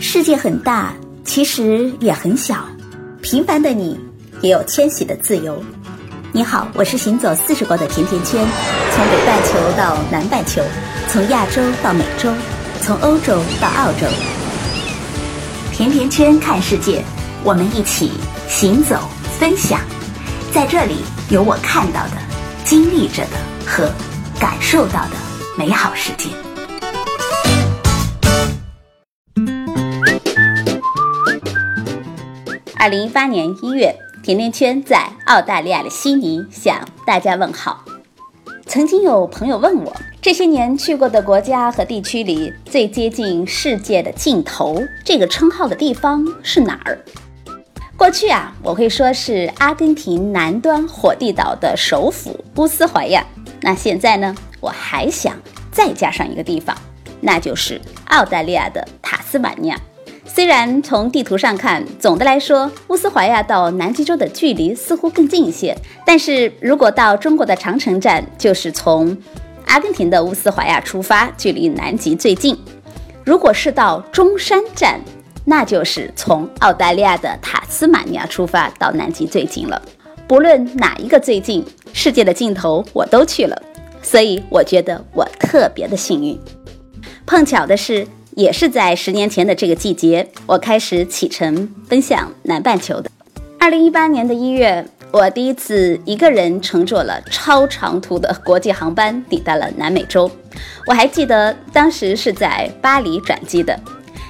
世界很大，其实也很小。平凡的你，也有迁徙的自由。你好，我是行走四十国的甜甜圈，从北半球到南半球，从亚洲到美洲，从欧洲到澳洲。甜甜圈看世界，我们一起行走分享。在这里，有我看到的、经历着的和感受到的美好世界。二零一八年一月，甜甜圈在澳大利亚的悉尼向大家问好。曾经有朋友问我，这些年去过的国家和地区里最接近世界的尽头这个称号的地方是哪儿？过去啊，我会说是阿根廷南端火地岛的首府乌斯怀亚。那现在呢，我还想再加上一个地方，那就是澳大利亚的塔斯马尼亚。虽然从地图上看，总的来说，乌斯怀亚到南极洲的距离似乎更近一些。但是如果到中国的长城站，就是从阿根廷的乌斯怀亚出发，距离南极最近；如果是到中山站，那就是从澳大利亚的塔斯马尼亚出发，到南极最近了。不论哪一个最近，世界的尽头我都去了，所以我觉得我特别的幸运。碰巧的是。也是在十年前的这个季节，我开始启程奔向南半球的。二零一八年的一月，我第一次一个人乘坐了超长途的国际航班抵达了南美洲。我还记得当时是在巴黎转机的。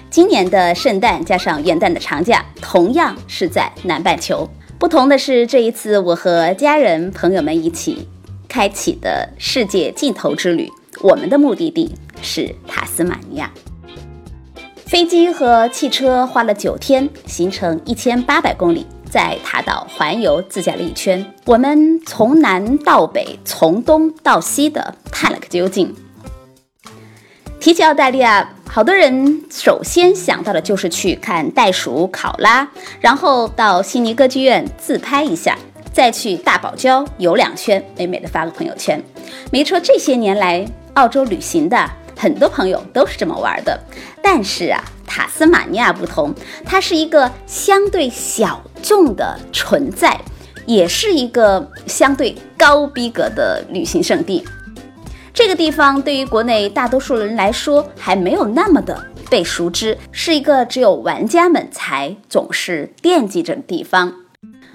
今年的圣诞加上元旦的长假，同样是在南半球。不同的是，这一次我和家人朋友们一起开启的世界尽头之旅，我们的目的地是塔斯马尼亚。飞机和汽车花了九天，行程一千八百公里，在塔岛环游自驾了一圈。我们从南到北，从东到西的探了个究竟。提起澳大利亚，好多人首先想到的就是去看袋鼠、考拉，然后到悉尼歌剧院自拍一下，再去大堡礁游两圈，美美的发个朋友圈。没错，这些年来澳洲旅行的。很多朋友都是这么玩的，但是啊，塔斯马尼亚不同，它是一个相对小众的存在，也是一个相对高逼格的旅行胜地。这个地方对于国内大多数人来说还没有那么的被熟知，是一个只有玩家们才总是惦记着的地方。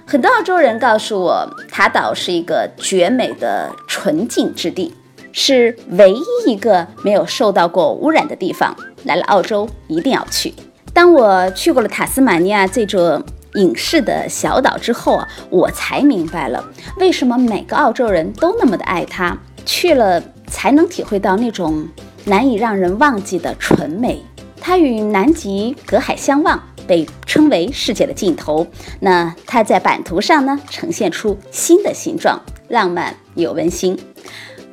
很多澳洲人告诉我，塔岛是一个绝美的纯净之地。是唯一一个没有受到过污染的地方。来了澳洲一定要去。当我去过了塔斯马尼亚这座隐士的小岛之后啊，我才明白了为什么每个澳洲人都那么的爱它。去了才能体会到那种难以让人忘记的纯美。它与南极隔海相望，被称为世界的尽头。那它在版图上呢，呈现出新的形状，浪漫又温馨。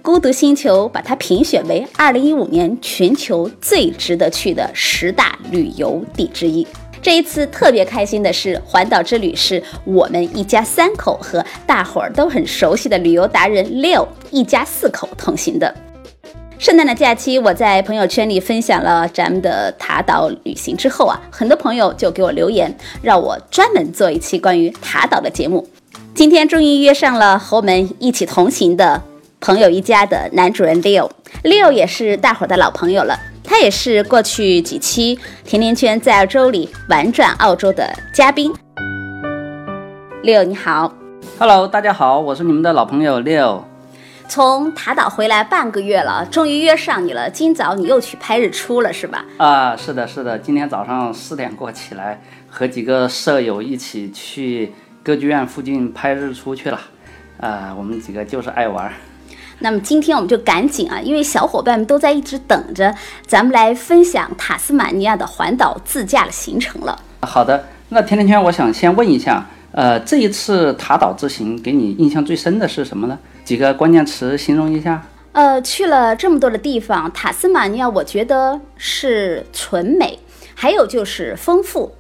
孤独星球把它评选为二零一五年全球最值得去的十大旅游地之一。这一次特别开心的是，环岛之旅是我们一家三口和大伙儿都很熟悉的旅游达人六一家四口同行的。圣诞的假期，我在朋友圈里分享了咱们的塔岛旅行之后啊，很多朋友就给我留言，让我专门做一期关于塔岛的节目。今天终于约上了和我们一起同行的。朋友一家的男主人 Leo，Leo 也是大伙儿的老朋友了。他也是过去几期甜甜圈在澳洲里玩转澳洲的嘉宾。Leo 你好，Hello，大家好，我是你们的老朋友 Leo。从塔岛回来半个月了，终于约上你了。今早你又去拍日出了是吧？啊，是的，是的，今天早上四点过起来，和几个舍友一起去歌剧院附近拍日出去了。啊，我们几个就是爱玩。那么今天我们就赶紧啊，因为小伙伴们都在一直等着咱们来分享塔斯马尼亚的环岛自驾的行程了。好的，那甜甜圈，我想先问一下，呃，这一次塔岛之行给你印象最深的是什么呢？几个关键词形容一下。呃，去了这么多的地方，塔斯马尼亚我觉得是纯美，还有就是丰富。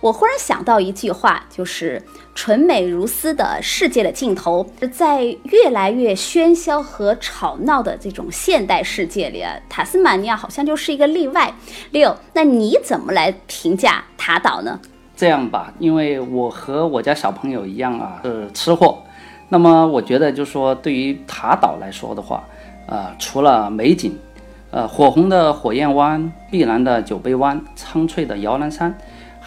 我忽然想到一句话，就是“纯美如丝的世界的尽头”。在越来越喧嚣和吵闹的这种现代世界里啊，塔斯马尼亚好像就是一个例外。六，那你怎么来评价塔岛呢？这样吧，因为我和我家小朋友一样啊，是吃货。那么我觉得，就是说对于塔岛来说的话，呃，除了美景，呃，火红的火焰湾、碧蓝的酒杯湾、苍翠的摇篮山，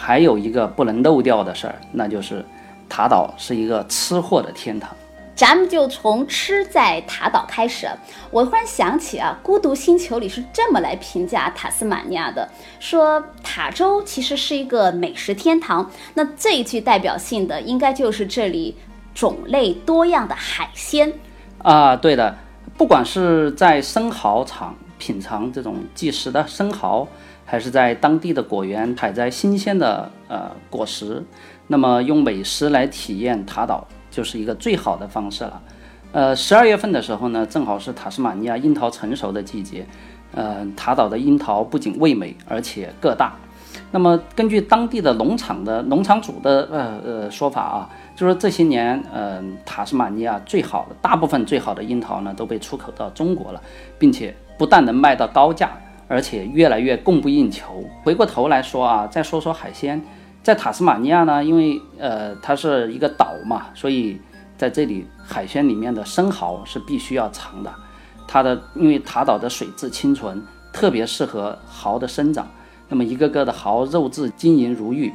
还有一个不能漏掉的事儿，那就是塔岛是一个吃货的天堂。咱们就从吃在塔岛开始。我忽然想起啊，《孤独星球》里是这么来评价塔斯马尼亚的：说塔州其实是一个美食天堂。那最具代表性的，应该就是这里种类多样的海鲜啊。对的，不管是在生蚝场品尝这种即食的生蚝，还是在当地的果园采摘新鲜的呃果实，那么用美食来体验塔岛。就是一个最好的方式了，呃，十二月份的时候呢，正好是塔斯马尼亚樱桃成熟的季节，呃，塔岛的樱桃不仅味美，而且个大。那么根据当地的农场的农场主的呃呃说法啊，就说这些年，呃，塔斯马尼亚最好的大部分最好的樱桃呢都被出口到中国了，并且不但能卖到高价，而且越来越供不应求。回过头来说啊，再说说海鲜。在塔斯马尼亚呢，因为呃它是一个岛嘛，所以在这里海鲜里面的生蚝是必须要尝的。它的因为塔岛的水质清纯，特别适合蚝的生长。那么一个个的蚝肉质晶莹如玉，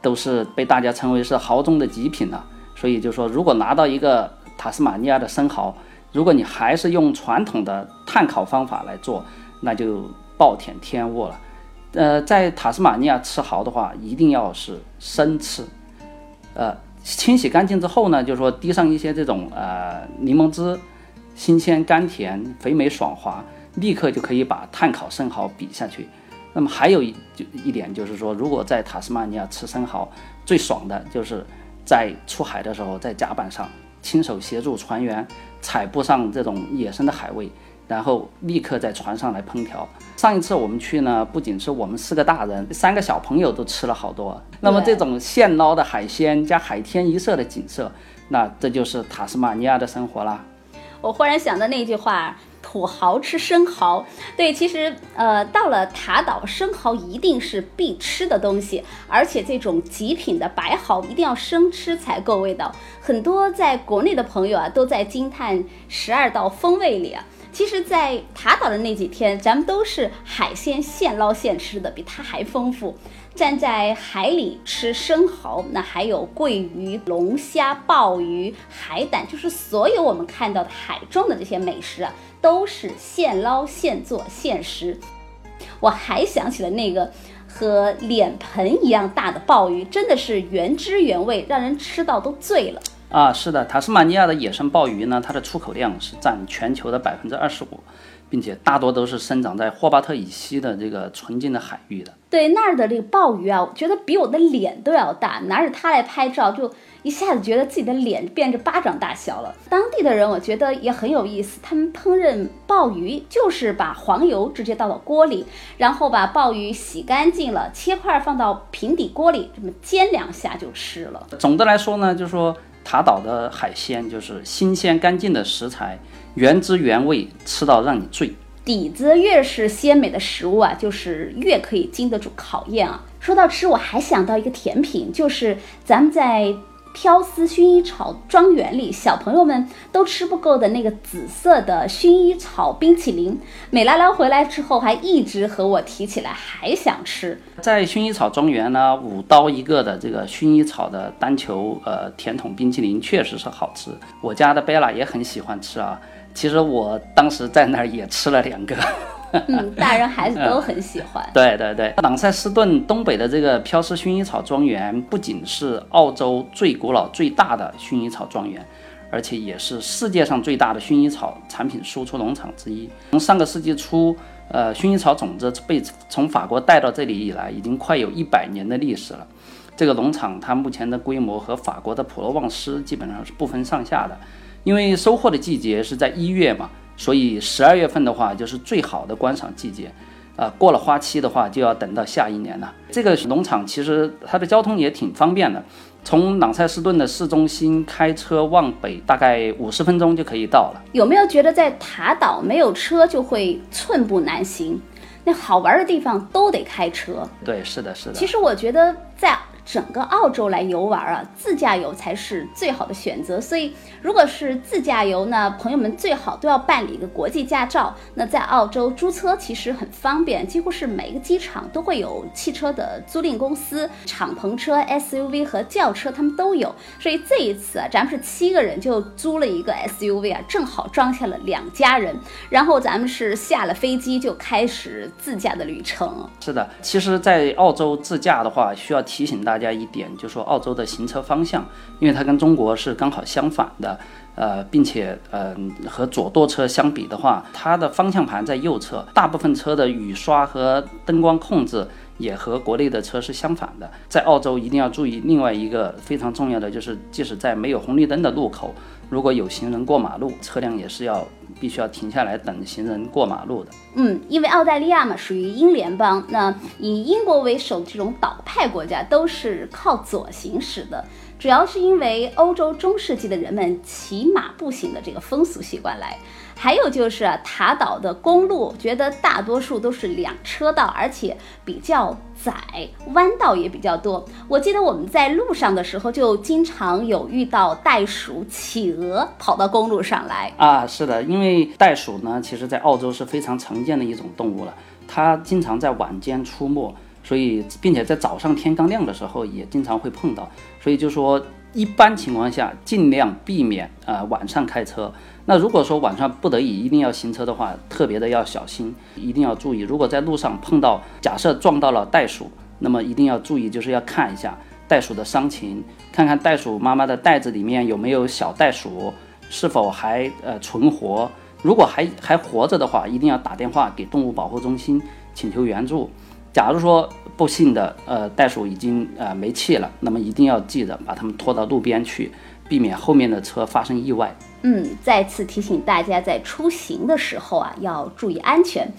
都是被大家称为是蚝中的极品了。所以就说，如果拿到一个塔斯马尼亚的生蚝，如果你还是用传统的炭烤方法来做，那就暴殄天物了。呃，在塔斯马尼亚吃蚝的话，一定要是生吃，呃，清洗干净之后呢，就是说滴上一些这种呃柠檬汁，新鲜甘甜，肥美爽滑，立刻就可以把炭烤生蚝比下去。那么还有一就一点就是说，如果在塔斯马尼亚吃生蚝，最爽的就是在出海的时候，在甲板上亲手协助船员采不上这种野生的海味。然后立刻在船上来烹调。上一次我们去呢，不仅是我们四个大人，三个小朋友都吃了好多。那么这种现捞的海鲜加海天一色的景色，那这就是塔斯马尼亚的生活啦。我忽然想到那句话：“土豪吃生蚝。”对，其实呃，到了塔岛，生蚝一定是必吃的东西，而且这种极品的白蚝一定要生吃才够味道。很多在国内的朋友啊，都在惊叹十二道风味里啊。其实，在塔岛的那几天，咱们都是海鲜现捞现吃的，比它还丰富。站在海里吃生蚝，那还有桂鱼、龙虾、鲍鱼、海胆，就是所有我们看到的海中的这些美食啊，都是现捞现做现食。我还想起了那个和脸盆一样大的鲍鱼，真的是原汁原味，让人吃到都醉了。啊，是的，塔斯马尼亚的野生鲍鱼呢，它的出口量是占全球的百分之二十五，并且大多都是生长在霍巴特以西的这个纯净的海域的。对那儿的这个鲍鱼啊，我觉得比我的脸都要大，拿着它来拍照就。一下子觉得自己的脸变着巴掌大小了。当地的人我觉得也很有意思，他们烹饪鲍鱼就是把黄油直接倒到锅里，然后把鲍鱼洗干净了，切块放到平底锅里，这么煎两下就吃了。总的来说呢，就是说塔岛的海鲜就是新鲜干净的食材，原汁原味，吃到让你醉。底子越是鲜美的食物啊，就是越可以经得住考验啊。说到吃，我还想到一个甜品，就是咱们在。飘丝薰衣草庄园里，小朋友们都吃不够的那个紫色的薰衣草冰淇淋，美拉拉回来之后还一直和我提起来，还想吃。在薰衣草庄园呢，五刀一个的这个薰衣草的单球呃甜筒冰淇淋确实是好吃，我家的贝拉也很喜欢吃啊。其实我当时在那儿也吃了两个。嗯，大人孩子都很喜欢。对对对，朗塞斯顿东北的这个飘丝薰衣草庄园，不仅是澳洲最古老、最大的薰衣草庄园，而且也是世界上最大的薰衣草产品输出农场之一。从上个世纪初，呃，薰衣草种子被从法国带到这里以来，已经快有一百年的历史了。这个农场它目前的规模和法国的普罗旺斯基本上是不分上下的。因为收获的季节是在一月嘛。所以十二月份的话，就是最好的观赏季节。呃，过了花期的话，就要等到下一年了。这个农场其实它的交通也挺方便的，从朗塞斯顿的市中心开车往北，大概五十分钟就可以到了。有没有觉得在塔岛没有车就会寸步难行？那好玩的地方都得开车。对，是的，是的。其实我觉得在。整个澳洲来游玩啊，自驾游才是最好的选择。所以，如果是自驾游呢，朋友们最好都要办理一个国际驾照。那在澳洲租车其实很方便，几乎是每个机场都会有汽车的租赁公司，敞篷车、SUV 和轿车他们都有。所以这一次啊，咱们是七个人就租了一个 SUV 啊，正好装下了两家人。然后咱们是下了飞机就开始自驾的旅程。是的，其实，在澳洲自驾的话，需要提醒大。大家一点就说澳洲的行车方向，因为它跟中国是刚好相反的，呃，并且呃和左舵车相比的话，它的方向盘在右侧，大部分车的雨刷和灯光控制也和国内的车是相反的。在澳洲一定要注意另外一个非常重要的，就是即使在没有红绿灯的路口，如果有行人过马路，车辆也是要。必须要停下来等行人过马路的。嗯，因为澳大利亚嘛属于英联邦，那以英国为首的这种岛派国家都是靠左行驶的。主要是因为欧洲中世纪的人们骑马步行的这个风俗习惯来，还有就是啊，塔岛的公路，觉得大多数都是两车道，而且比较窄，弯道也比较多。我记得我们在路上的时候，就经常有遇到袋鼠、企鹅跑到公路上来啊。是的，因为袋鼠呢，其实在澳洲是非常常见的一种动物了，它经常在晚间出没。所以，并且在早上天刚亮的时候也经常会碰到，所以就说一般情况下尽量避免呃晚上开车。那如果说晚上不得已一定要行车的话，特别的要小心，一定要注意。如果在路上碰到假设撞到了袋鼠，那么一定要注意，就是要看一下袋鼠的伤情，看看袋鼠妈妈的袋子里面有没有小袋鼠，是否还呃存活。如果还还活着的话，一定要打电话给动物保护中心请求援助。假如说不幸的呃袋鼠已经呃没气了，那么一定要记得把它们拖到路边去，避免后面的车发生意外。嗯，再次提醒大家在出行的时候啊要注意安全。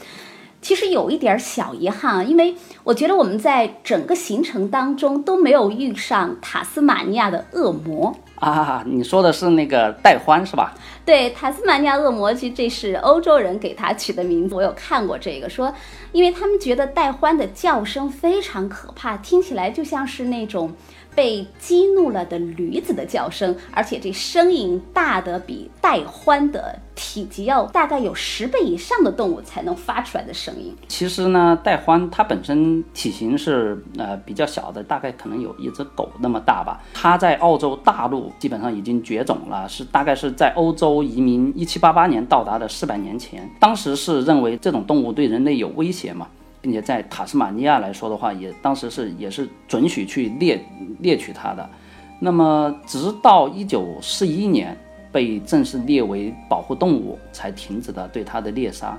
其实有一点小遗憾啊，因为我觉得我们在整个行程当中都没有遇上塔斯马尼亚的恶魔。啊，你说的是那个戴欢是吧？对，塔斯马尼亚恶魔，其实这是欧洲人给他取的名字。我有看过这个，说，因为他们觉得戴欢的叫声非常可怕，听起来就像是那种。被激怒了的驴子的叫声，而且这声音大得比带欢的体积要大概有十倍以上的动物才能发出来的声音。其实呢，带欢它本身体型是呃比较小的，大概可能有一只狗那么大吧。它在澳洲大陆基本上已经绝种了，是大概是在欧洲移民一七八八年到达的四百年前，当时是认为这种动物对人类有威胁嘛。并且在塔斯马尼亚来说的话，也当时是也是准许去猎猎取它的。那么直到一九四一年被正式列为保护动物，才停止了对它的猎杀。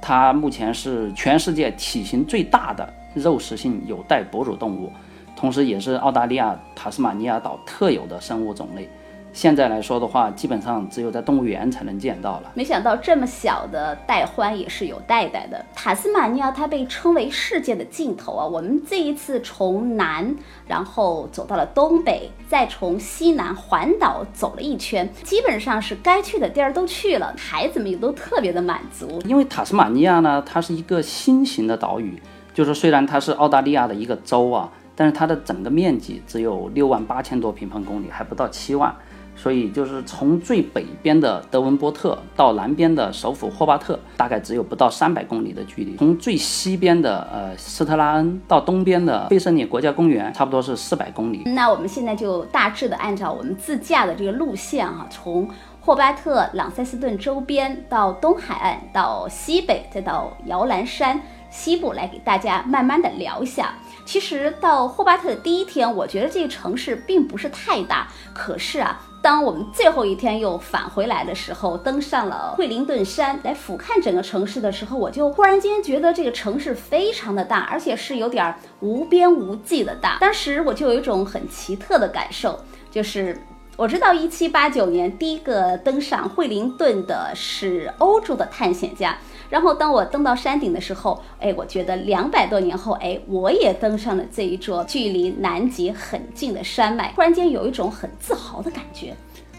它目前是全世界体型最大的肉食性有袋哺乳动物，同时也是澳大利亚塔斯马尼亚岛特有的生物种类。现在来说的话，基本上只有在动物园才能见到了。没想到这么小的带獾也是有带带的。塔斯马尼亚它被称为世界的尽头啊！我们这一次从南，然后走到了东北，再从西南环岛走了一圈，基本上是该去的地儿都去了，孩子们也都特别的满足。因为塔斯马尼亚呢，它是一个新型的岛屿，就是虽然它是澳大利亚的一个州啊，但是它的整个面积只有六万八千多平方公里，还不到七万。所以就是从最北边的德文波特到南边的首府霍巴特，大概只有不到三百公里的距离。从最西边的呃斯特拉恩到东边的贝瑟涅国家公园，差不多是四百公里。那我们现在就大致的按照我们自驾的这个路线啊，从霍巴特、朗塞斯顿周边到东海岸，到西北，再到摇篮山西部来给大家慢慢的聊一下。其实到霍巴特的第一天，我觉得这个城市并不是太大，可是啊。当我们最后一天又返回来的时候，登上了惠灵顿山来俯瞰整个城市的时候，我就忽然间觉得这个城市非常的大，而且是有点无边无际的大。当时我就有一种很奇特的感受，就是我知道一七八九年第一个登上惠灵顿的是欧洲的探险家。然后当我登到山顶的时候，哎，我觉得两百多年后，哎，我也登上了这一座距离南极很近的山脉，突然间有一种很自豪的感觉。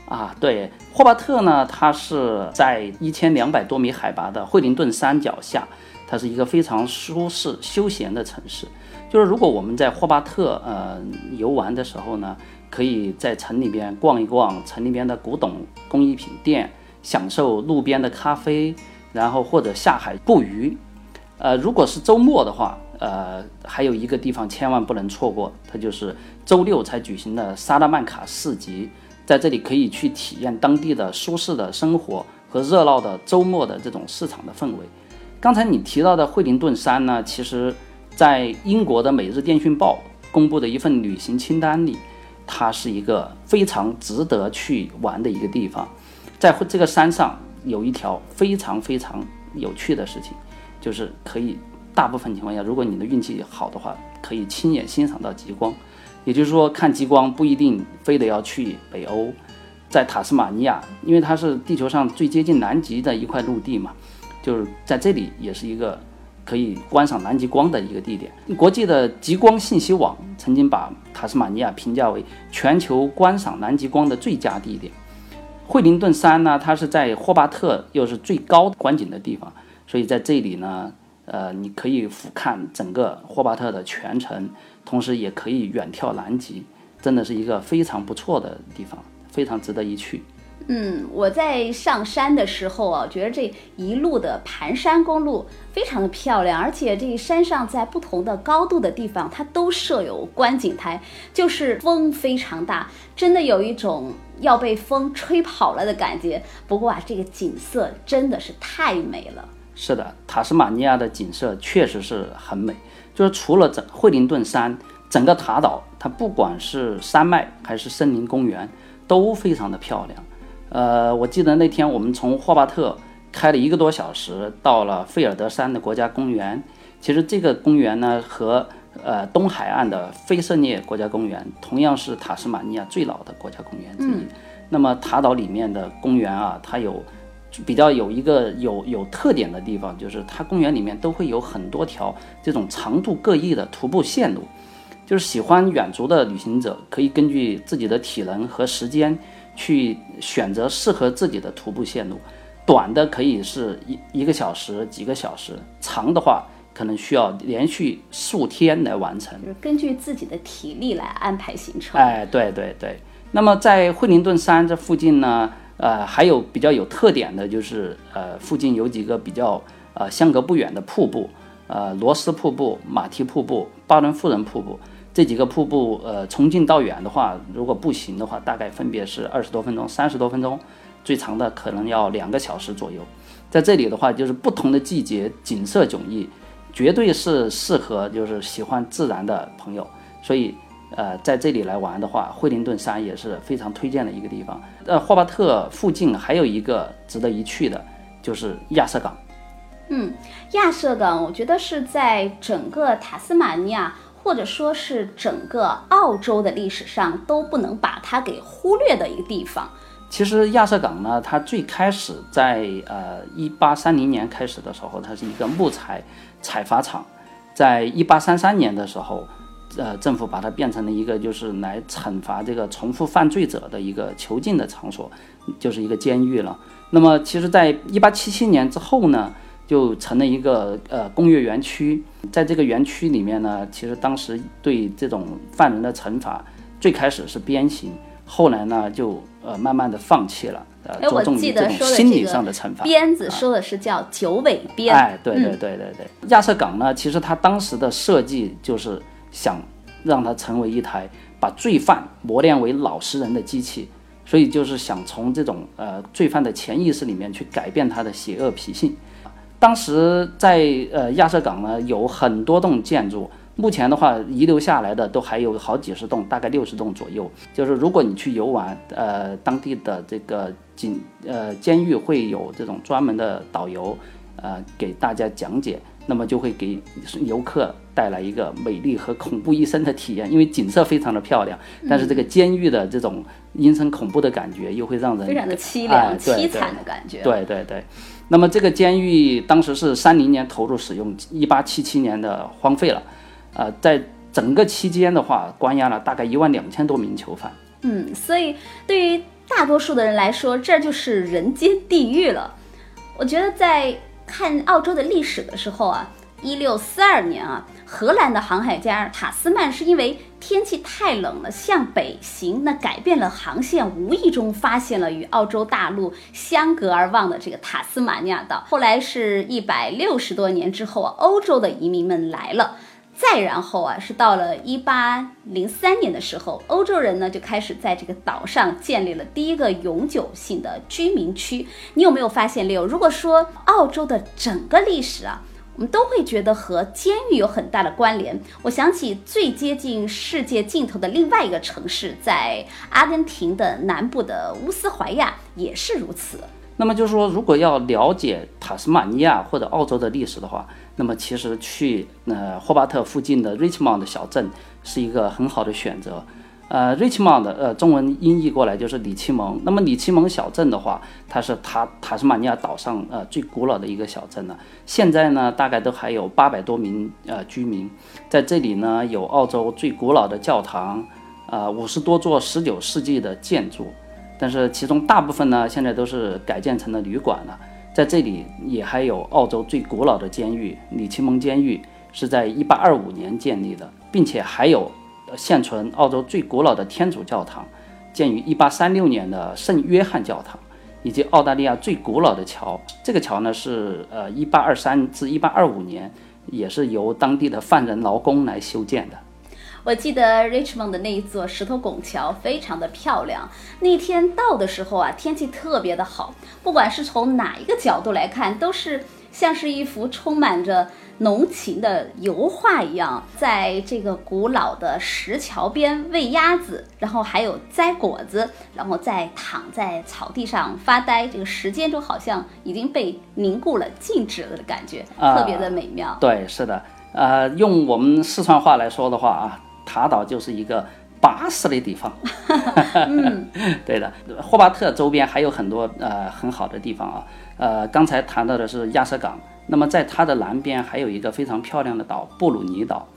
啊，对，霍巴特呢，它是在一千两百多米海拔的惠灵顿山脚下，它是一个非常舒适休闲的城市。就是如果我们在霍巴特呃游玩的时候呢，可以在城里边逛一逛城里边的古董工艺品店，享受路边的咖啡，然后或者下海捕鱼。呃，如果是周末的话，呃，还有一个地方千万不能错过，它就是周六才举行的萨拉曼卡市集。在这里可以去体验当地的舒适的生活和热闹的周末的这种市场的氛围。刚才你提到的惠灵顿山呢，其实，在英国的《每日电讯报》公布的一份旅行清单里，它是一个非常值得去玩的一个地方。在这个山上有一条非常非常有趣的事情，就是可以大部分情况下，如果你的运气好的话，可以亲眼欣赏到极光。也就是说，看极光不一定非得要去北欧，在塔斯马尼亚，因为它是地球上最接近南极的一块陆地嘛，就是在这里也是一个可以观赏南极光的一个地点。国际的极光信息网曾经把塔斯马尼亚评价为全球观赏南极光的最佳地点。惠灵顿山呢，它是在霍巴特，又是最高观景的地方，所以在这里呢。呃，你可以俯瞰整个霍巴特的全城，同时也可以远眺南极，真的是一个非常不错的地方，非常值得一去。嗯，我在上山的时候啊，觉得这一路的盘山公路非常的漂亮，而且这山上在不同的高度的地方，它都设有观景台，就是风非常大，真的有一种要被风吹跑了的感觉。不过啊，这个景色真的是太美了。是的，塔斯马尼亚的景色确实是很美。就是除了整惠灵顿山，整个塔岛，它不管是山脉还是森林公园，都非常的漂亮。呃，我记得那天我们从霍巴特开了一个多小时，到了费尔德山的国家公园。其实这个公园呢，和呃东海岸的菲舍涅国家公园同样是塔斯马尼亚最老的国家公园之一。那么塔岛里面的公园啊，它有。比较有一个有有特点的地方，就是它公园里面都会有很多条这种长度各异的徒步线路，就是喜欢远足的旅行者可以根据自己的体能和时间去选择适合自己的徒步线路，短的可以是一一个小时、几个小时，长的话可能需要连续数天来完成，就是根据自己的体力来安排行程。哎，对对对。那么在惠灵顿山这附近呢？呃，还有比较有特点的就是，呃，附近有几个比较呃相隔不远的瀑布，呃，罗斯瀑布、马蹄瀑布、巴伦夫人瀑布这几个瀑布，呃，从近到远的话，如果步行的话，大概分别是二十多分钟、三十多分钟，最长的可能要两个小时左右。在这里的话，就是不同的季节，景色迥异，绝对是适合就是喜欢自然的朋友，所以。呃，在这里来玩的话，惠灵顿山也是非常推荐的一个地方。呃，霍巴特附近还有一个值得一去的，就是亚瑟港。嗯，亚瑟港，我觉得是在整个塔斯马尼亚，或者说是整个澳洲的历史上都不能把它给忽略的一个地方。其实亚瑟港呢，它最开始在呃一八三零年开始的时候，它是一个木材采伐厂，在一八三三年的时候。呃，政府把它变成了一个就是来惩罚这个重复犯罪者的一个囚禁的场所，就是一个监狱了。那么，其实，在一八七七年之后呢，就成了一个呃工业园区。在这个园区里面呢，其实当时对这种犯人的惩罚，最开始是鞭刑，后来呢就呃慢慢的放弃了，呃着重于这种心理上的惩罚。鞭子说的是叫九尾鞭。哎，对对对对对。亚瑟港呢，其实他当时的设计就是。想让它成为一台把罪犯磨练为老实人的机器，所以就是想从这种呃罪犯的潜意识里面去改变他的邪恶脾性。当时在呃亚瑟港呢有很多栋建筑，目前的话遗留下来的都还有好几十栋，大概六十栋左右。就是如果你去游玩，呃当地的这个警呃监狱会有这种专门的导游，呃给大家讲解那么就会给游客带来一个美丽和恐怖一生的体验，因为景色非常的漂亮，但是这个监狱的这种阴森恐怖的感觉又会让人非常的凄哎凉、对凄惨的感觉。对对对，那么这个监狱当时是三零年投入使用，一八七七年的荒废了，呃，在整个期间的话，关押了大概一万两千多名囚犯。嗯，所以对于大多数的人来说，这就是人间地狱了。我觉得在看澳洲的历史的时候啊，一六四二年啊，荷兰的航海家塔斯曼是因为天气太冷了，向北行，那改变了航线，无意中发现了与澳洲大陆相隔而望的这个塔斯马尼亚岛。后来是一百六十多年之后啊，欧洲的移民们来了。再然后啊，是到了一八零三年的时候，欧洲人呢就开始在这个岛上建立了第一个永久性的居民区。你有没有发现，六？如果说澳洲的整个历史啊，我们都会觉得和监狱有很大的关联。我想起最接近世界尽头的另外一个城市，在阿根廷的南部的乌斯怀亚也是如此。那么就是说，如果要了解塔斯马尼亚或者澳洲的历史的话，那么其实去呃霍巴特附近的 Richmond 小镇是一个很好的选择。呃，Richmond 呃中文音译过来就是里奇蒙。那么里奇蒙小镇的话，它是塔塔斯马尼亚岛上呃最古老的一个小镇了。现在呢，大概都还有八百多名呃居民。在这里呢，有澳洲最古老的教堂，啊五十多座十九世纪的建筑。但是其中大部分呢，现在都是改建成了旅馆了。在这里也还有澳洲最古老的监狱——里奇蒙监狱，是在1825年建立的，并且还有现存澳洲最古老的天主教堂，建于1836年的圣约翰教堂，以及澳大利亚最古老的桥。这个桥呢是呃1823至1825年，也是由当地的犯人劳工来修建的。我记得 Richmond 的那一座石头拱桥非常的漂亮。那天到的时候啊，天气特别的好，不管是从哪一个角度来看，都是像是一幅充满着浓情的油画一样，在这个古老的石桥边喂鸭子，然后还有摘果子，然后再躺在草地上发呆，这个时间就好像已经被凝固了、静止了的感觉，特别的美妙。对，是的，呃，用我们四川话来说的话啊，塔岛就是一个巴适的地方。嗯，对的，霍巴特周边还有很多呃很好的地方啊。呃，刚才谈到的是亚瑟港，那么在它的南边还有一个非常漂亮的岛布鲁尼岛。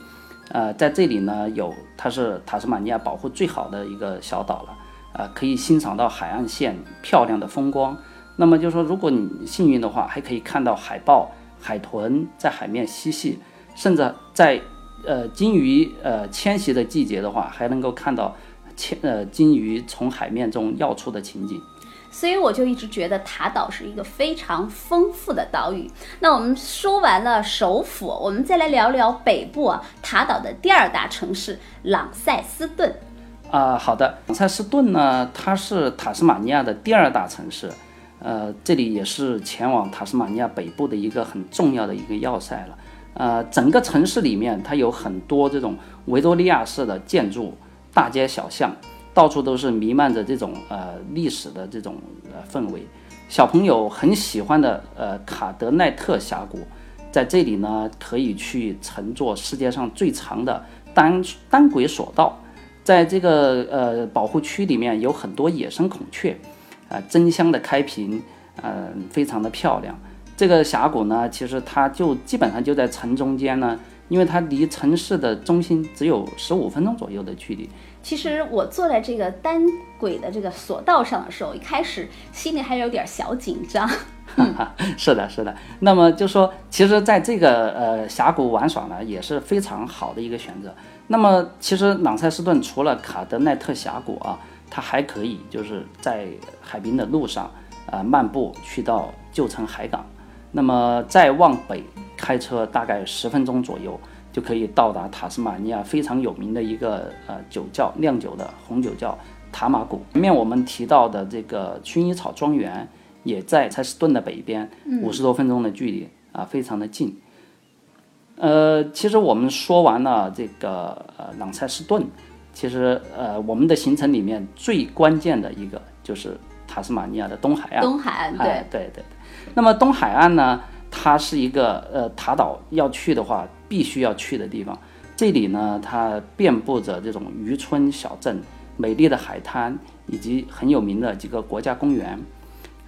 呃，在这里呢有它是塔斯马尼亚保护最好的一个小岛了，呃，可以欣赏到海岸线漂亮的风光。那么就说，如果你幸运的话，还可以看到海豹、海豚在海面嬉戏，甚至在呃鲸鱼呃迁徙的季节的话，还能够看到迁呃鲸鱼从海面中跃出的情景。所以我就一直觉得塔岛是一个非常丰富的岛屿。那我们说完了首府，我们再来聊聊北部啊，塔岛的第二大城市朗塞斯顿。啊、好的，朗塞斯顿呢，它是塔斯马尼亚的第二大城市，呃，这里也是前往塔斯马尼亚北部的一个很重要的一个要塞了。呃，整个城市里面它有很多这种维多利亚式的建筑，大街小巷，到处都是弥漫着这种呃历史的这种呃氛围。小朋友很喜欢的呃卡德奈特峡谷，在这里呢可以去乘坐世界上最长的单单轨索道。在这个呃保护区里面有很多野生孔雀，啊、争相的开屏，呃，非常的漂亮。这个峡谷呢，其实它就基本上就在城中间呢，因为它离城市的中心只有十五分钟左右的距离。其实我坐在这个单轨的这个索道上的时候，一开始心里还有点小紧张。是的，是的。那么就说，其实在这个呃峡谷玩耍呢，也是非常好的一个选择。那么其实朗塞斯顿除了卡德奈特峡谷啊，它还可以就是在海滨的路上啊、呃漫步去到旧城海港，那么再往北开车大概十分钟左右。就可以到达塔斯马尼亚非常有名的一个呃酒窖酿酒的红酒窖塔马谷。前面我们提到的这个薰衣草庄园也在塞斯顿的北边，五十多分钟的距离啊，非常的近。呃，其实我们说完了这个呃朗塞斯顿，其实呃我们的行程里面最关键的一个就是塔斯马尼亚的东海岸。东海岸对，哎，对对对。那么东海岸呢，它是一个呃塔岛要去的话必须要去的地方。这里呢，它遍布着这种渔村小镇、美丽的海滩以及很有名的几个国家公园。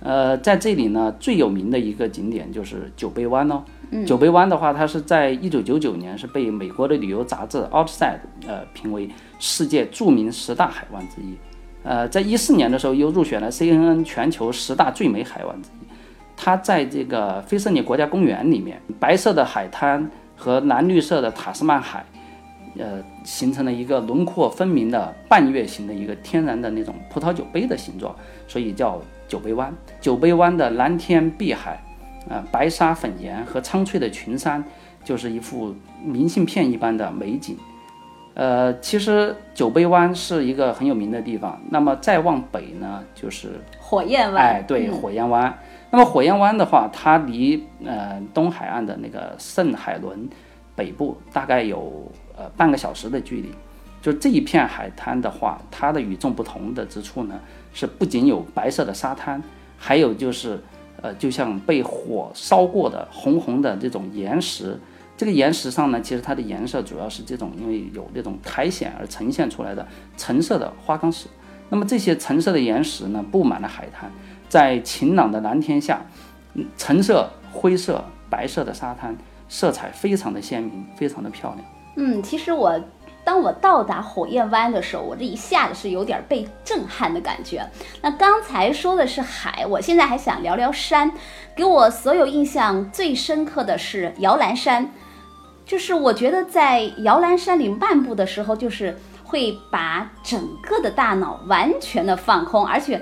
呃，在这里呢，最有名的一个景点就是酒杯湾哦。酒杯湾的话，它是在一九九九年是被美国的旅游杂志《Outside》呃评为世界著名十大海湾之一。呃，在一四年的时候又入选了 CNN 全球十大最美海湾之一。它在这个菲斯尼国家公园里面，白色的海滩和蓝绿色的塔斯曼海，呃，形成了一个轮廓分明的半月形的一个天然的那种葡萄酒杯的形状，所以叫酒杯湾。酒杯湾的蓝天碧海，呃，白沙粉岩和苍翠的群山，就是一幅明信片一般的美景。呃，其实酒杯湾是一个很有名的地方。那么再往北呢，就是火焰湾。哎，对，火焰湾。那么火焰湾的话，它离呃东海岸的那个圣海伦北部大概有呃半个小时的距离。就这一片海滩的话，它的与众不同的之处呢，是不仅有白色的沙滩，还有就是呃就像被火烧过的红红的这种岩石。这个岩石上呢，其实它的颜色主要是这种因为有这种苔藓而呈现出来的橙色的花岗石。那么这些橙色的岩石呢，布满了海滩。在晴朗的蓝天下，橙色、灰色、白色的沙滩，色彩非常的鲜明，非常的漂亮。嗯，其实我当我到达火焰湾的时候，我这一下子是有点被震撼的感觉。那刚才说的是海，我现在还想聊聊山。给我所有印象最深刻的是摇篮山，就是我觉得在摇篮山里漫步的时候，就是会把整个的大脑完全的放空，而且。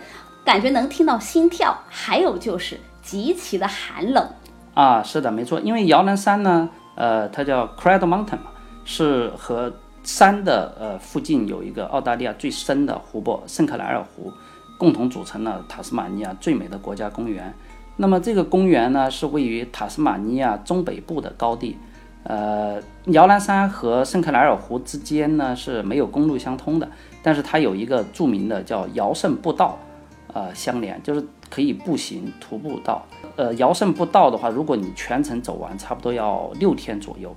感觉能听到心跳，还有就是极其的寒冷啊！是的，没错，因为摇篮山呢，呃，它叫 Cradle Mountain 嘛，是和山的呃附近有一个澳大利亚最深的湖泊圣克莱尔湖，共同组成了塔斯马尼亚最美的国家公园。那么这个公园呢，是位于塔斯马尼亚中北部的高地，呃，摇篮山和圣克莱尔湖之间呢是没有公路相通的，但是它有一个著名的叫摇胜步道。呃，相连就是可以步行、徒步到。呃，摇圣步道的话，如果你全程走完，差不多要六天左右。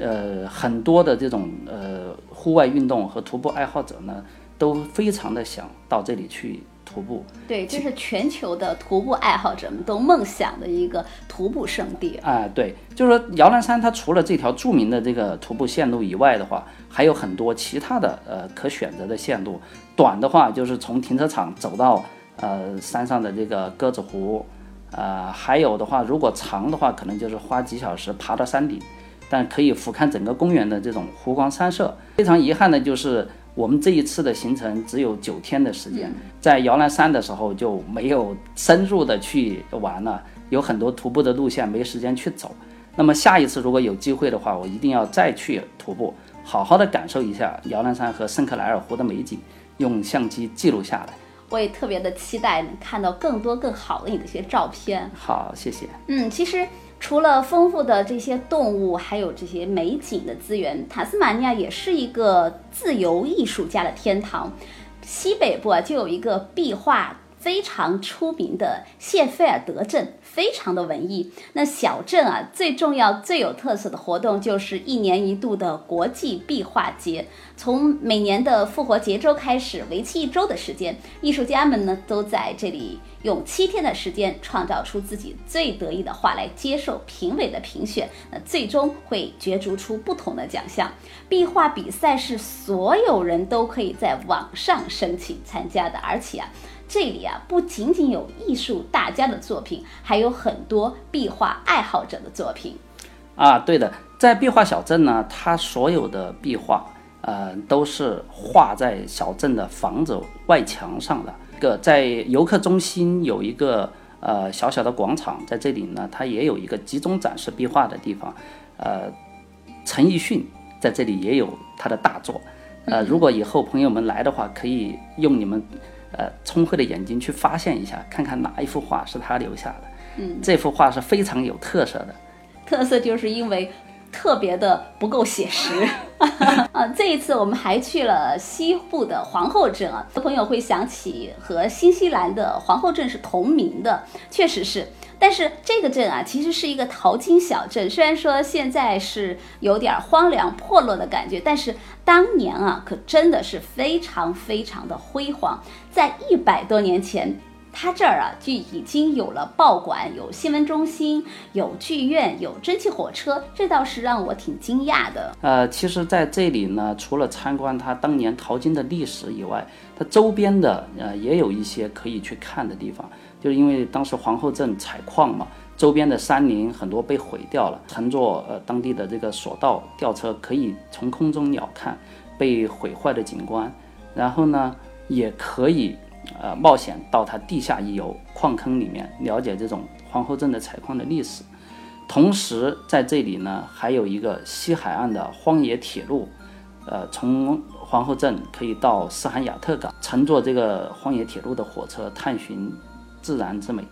呃，很多的这种呃户外运动和徒步爱好者呢，都非常的想到这里去。徒步，对，这是全球的徒步爱好者们都梦想的一个徒步圣地啊。对，就是说摇篮山它除了这条著名的这个徒步线路以外的话，还有很多其他的呃可选择的线路。短的话就是从停车场走到呃山上的这个鸽子湖，呃，还有的话如果长的话，可能就是花几小时爬到山顶，但可以俯瞰整个公园的这种湖光山色。非常遗憾的就是。我们这一次的行程只有九天的时间，在摇篮山的时候就没有深入的去玩了，有很多徒步的路线没时间去走。那么下一次如果有机会的话，我一定要再去徒步，好好的感受一下摇篮山和圣克莱尔湖的美景，用相机记录下来。我也特别的期待能看到更多更好的你的一些照片。好，谢谢。嗯，其实。除了丰富的这些动物，还有这些美景的资源，塔斯马尼亚也是一个自由艺术家的天堂。西北部啊，就有一个壁画。非常出名的谢菲尔德镇，非常的文艺。那小镇啊，最重要、最有特色的活动就是一年一度的国际壁画节。从每年的复活节周开始，为期一周的时间，艺术家们呢都在这里用七天的时间创造出自己最得意的画来接受评委的评选。那最终会角逐出不同的奖项。壁画比赛是所有人都可以在网上申请参加的，而且啊。这里啊，不仅仅有艺术大家的作品，还有很多壁画爱好者的作品。啊，对的，在壁画小镇呢，它所有的壁画，呃，都是画在小镇的房子外墙上的。一个在游客中心有一个呃小小的广场，在这里呢，它也有一个集中展示壁画的地方。呃，陈奕迅在这里也有他的大作。呃，如果以后朋友们来的话，可以用你们。呃，聪慧的眼睛去发现一下，看看哪一幅画是他留下的。嗯，这幅画是非常有特色的。特色就是因为特别的不够写实。啊，这一次我们还去了西部的皇后镇啊，朋友会想起和新西兰的皇后镇是同名的，确实是。但是这个镇啊，其实是一个淘金小镇，虽然说现在是有点荒凉破落的感觉，但是当年啊，可真的是非常非常的辉煌。在一百多年前。它这儿啊，就已经有了报馆、有新闻中心、有剧院、有蒸汽火车，这倒是让我挺惊讶的。呃，其实在这里呢，除了参观它当年淘金的历史以外，它周边的呃也有一些可以去看的地方。就是因为当时皇后镇采矿嘛，周边的山林很多被毁掉了，乘坐呃当地的这个索道吊车，可以从空中鸟瞰被毁坏的景观，然后呢，也可以。呃，冒险到它地下一游矿坑里面，了解这种皇后镇的采矿的历史。同时，在这里呢，还有一个西海岸的荒野铁路，呃，从皇后镇可以到斯罕亚特港，乘坐这个荒野铁路的火车，探寻自然之美。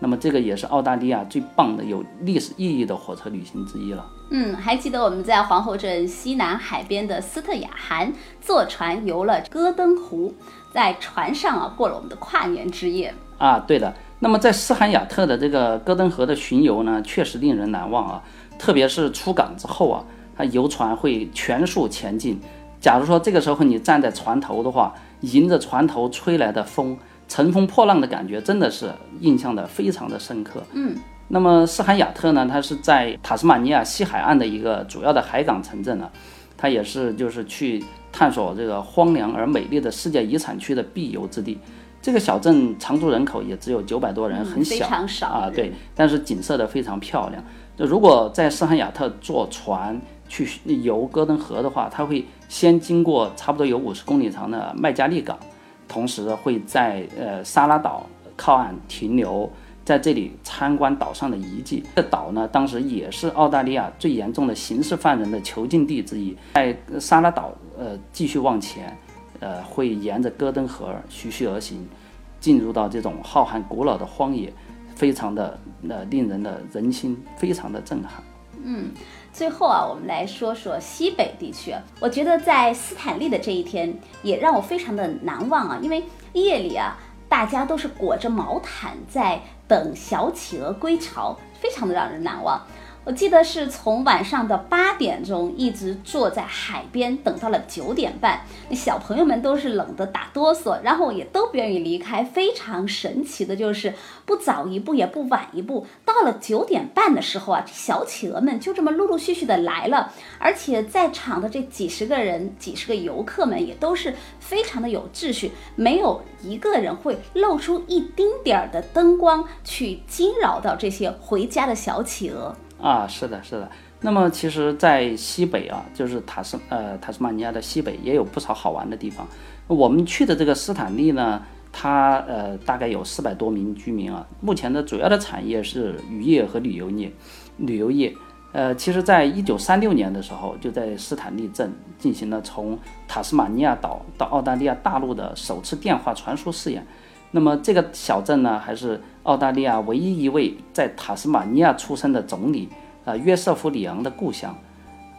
那么，这个也是澳大利亚最棒的有历史意义的火车旅行之一了。嗯，还记得我们在皇后镇西南海边的斯特雅涵坐船游了戈登湖。在船上啊，过了我们的跨年之夜啊，对的。那么在斯罕雅特的这个戈登河的巡游呢，确实令人难忘啊。特别是出港之后啊，它游船会全速前进。假如说这个时候你站在船头的话，迎着船头吹来的风，乘风破浪的感觉，真的是印象的非常的深刻。嗯。那么斯罕亚特呢，它是在塔斯马尼亚西海岸的一个主要的海港城镇呢，它也是就是去。探索这个荒凉而美丽的世界遗产区的必游之地。这个小镇常住人口也只有九百多人，很小啊。对，但是景色的非常漂亮。就如果在斯罕亚特坐船去游戈登河的话，它会先经过差不多有五十公里长的麦加利港，同时会在呃沙拉岛靠岸停留。在这里参观岛上的遗迹。这岛呢，当时也是澳大利亚最严重的刑事犯人的囚禁地之一。在沙拉岛，呃，继续往前，呃，会沿着戈登河徐徐而行，进入到这种浩瀚古老的荒野，非常的呃令人的人心非常的震撼。嗯，最后啊，我们来说说西北地区。我觉得在斯坦利的这一天也让我非常的难忘啊，因为夜里啊，大家都是裹着毛毯在。等小企鹅归巢，非常的让人难忘。我记得是从晚上的八点钟一直坐在海边，等到了九点半。那小朋友们都是冷得打哆嗦，然后也都不愿意离开。非常神奇的就是不早一步也不晚一步，到了九点半的时候啊，小企鹅们就这么陆陆续续的来了。而且在场的这几十个人、几十个游客们也都是非常的有秩序，没有一个人会露出一丁点儿的灯光去惊扰到这些回家的小企鹅。啊，是的，是的。那么其实，在西北啊，就是塔斯呃塔斯马尼亚的西北，也有不少好玩的地方。我们去的这个斯坦利呢，它呃大概有四百多名居民啊。目前的主要的产业是渔业和旅游业。旅游业，呃，其实在一九三六年的时候，就在斯坦利镇进行了从塔斯马尼亚岛到澳大利亚大陆的首次电话传输试验。那么这个小镇呢，还是澳大利亚唯一一位在塔斯马尼亚出生的总理，呃，约瑟夫·里昂的故乡。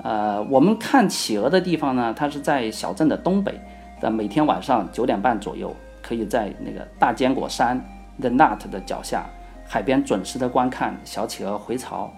呃，我们看企鹅的地方呢，它是在小镇的东北。的每天晚上九点半左右，可以在那个大坚果山 The Nut 的脚下海边准时的观看小企鹅回巢，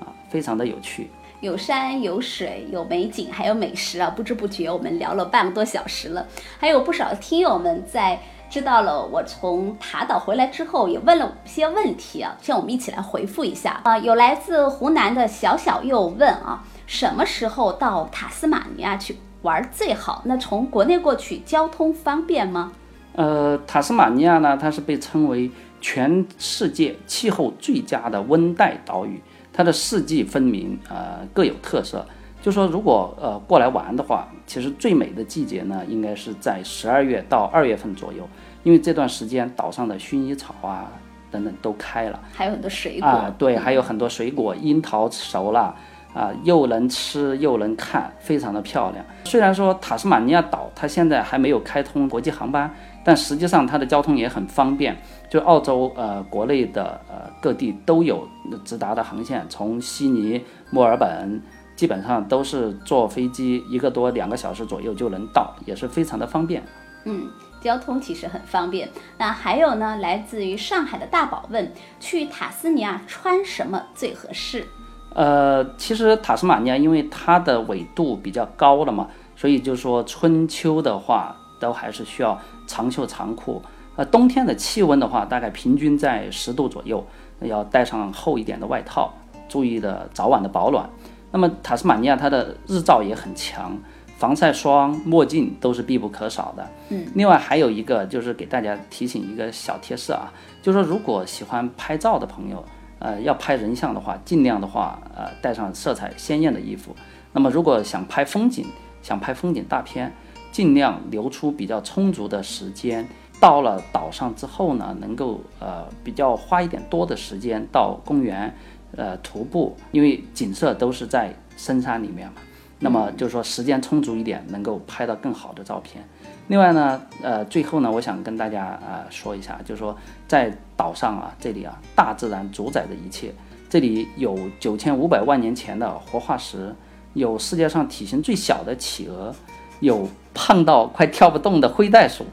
啊，非常的有趣。有山有水有美景，还有美食啊！不知不觉我们聊了半个多小时了，还有不少听友们在。知道了，我从塔岛回来之后也问了些问题啊，现在我们一起来回复一下啊。有来自湖南的小小又问啊，什么时候到塔斯马尼亚去玩最好？那从国内过去交通方便吗？呃，塔斯马尼亚呢，它是被称为全世界气候最佳的温带岛屿，它的四季分明，呃，各有特色。就说如果呃过来玩的话，其实最美的季节呢，应该是在十二月到二月份左右，因为这段时间岛上的薰衣草啊等等都开了，还有很多水果啊，对，还有很多水果，樱桃熟了啊，又能吃又能看，非常的漂亮。虽然说塔斯马尼亚岛它现在还没有开通国际航班，但实际上它的交通也很方便，就澳洲呃国内的呃各地都有直达的航线，从悉尼、墨尔本。基本上都是坐飞机一个多两个小时左右就能到，也是非常的方便。嗯，交通其实很方便。那还有呢，来自于上海的大宝问，去塔斯尼亚穿什么最合适？呃，其实塔斯马尼亚因为它的纬度比较高了嘛，所以就是说春秋的话都还是需要长袖长裤。呃，冬天的气温的话，大概平均在十度左右，要带上厚一点的外套，注意的早晚的保暖。那么塔斯马尼亚它的日照也很强，防晒霜、墨镜都是必不可少的。嗯，另外还有一个就是给大家提醒一个小贴士啊，就是说如果喜欢拍照的朋友。呃，要拍人像的话，尽量的话，呃，带上色彩鲜艳的衣服。那么，如果想拍风景，想拍风景大片，尽量留出比较充足的时间。到了岛上之后呢，能够呃比较花一点多的时间到公园，呃徒步，因为景色都是在深山里面嘛。那么就是说时间充足一点，能够拍到更好的照片。另外呢，呃，最后呢，我想跟大家啊说一下，就是说在岛上啊，这里啊，大自然主宰着一切。这里有九千五百万年前的活化石，有世界上体型最小的企鹅，有胖到快跳不动的灰袋鼠，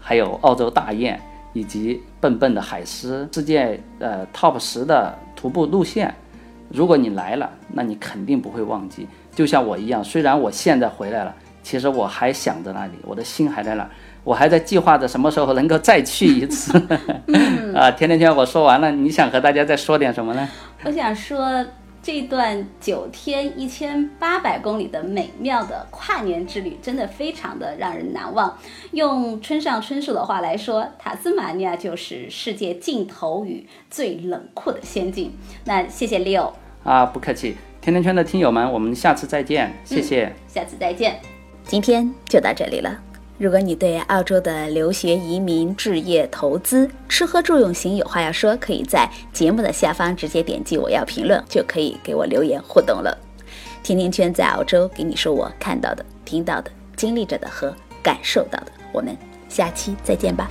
还有澳洲大雁以及笨笨的海狮。世界呃 top 十的徒步路线，如果你来了，那你肯定不会忘记。就像我一样，虽然我现在回来了。其实我还想着那里，我的心还在那儿，我还在计划着什么时候能够再去一次。啊，甜甜圈，我说完了，你想和大家再说点什么呢？我想说，这段九天一千八百公里的美妙的跨年之旅，真的非常的让人难忘。用村上春树的话来说，塔斯马尼亚就是世界尽头与最冷酷的仙境。那谢谢 Leo 啊，不客气，甜甜圈的听友们，我们下次再见，谢谢，下次再见。今天就到这里了。如果你对澳洲的留学、移民、置业、投资、吃喝住用行有话要说，可以在节目的下方直接点击“我要评论”，就可以给我留言互动了。甜甜圈在澳洲给你说我看到的、听到的、经历着的和感受到的。我们下期再见吧。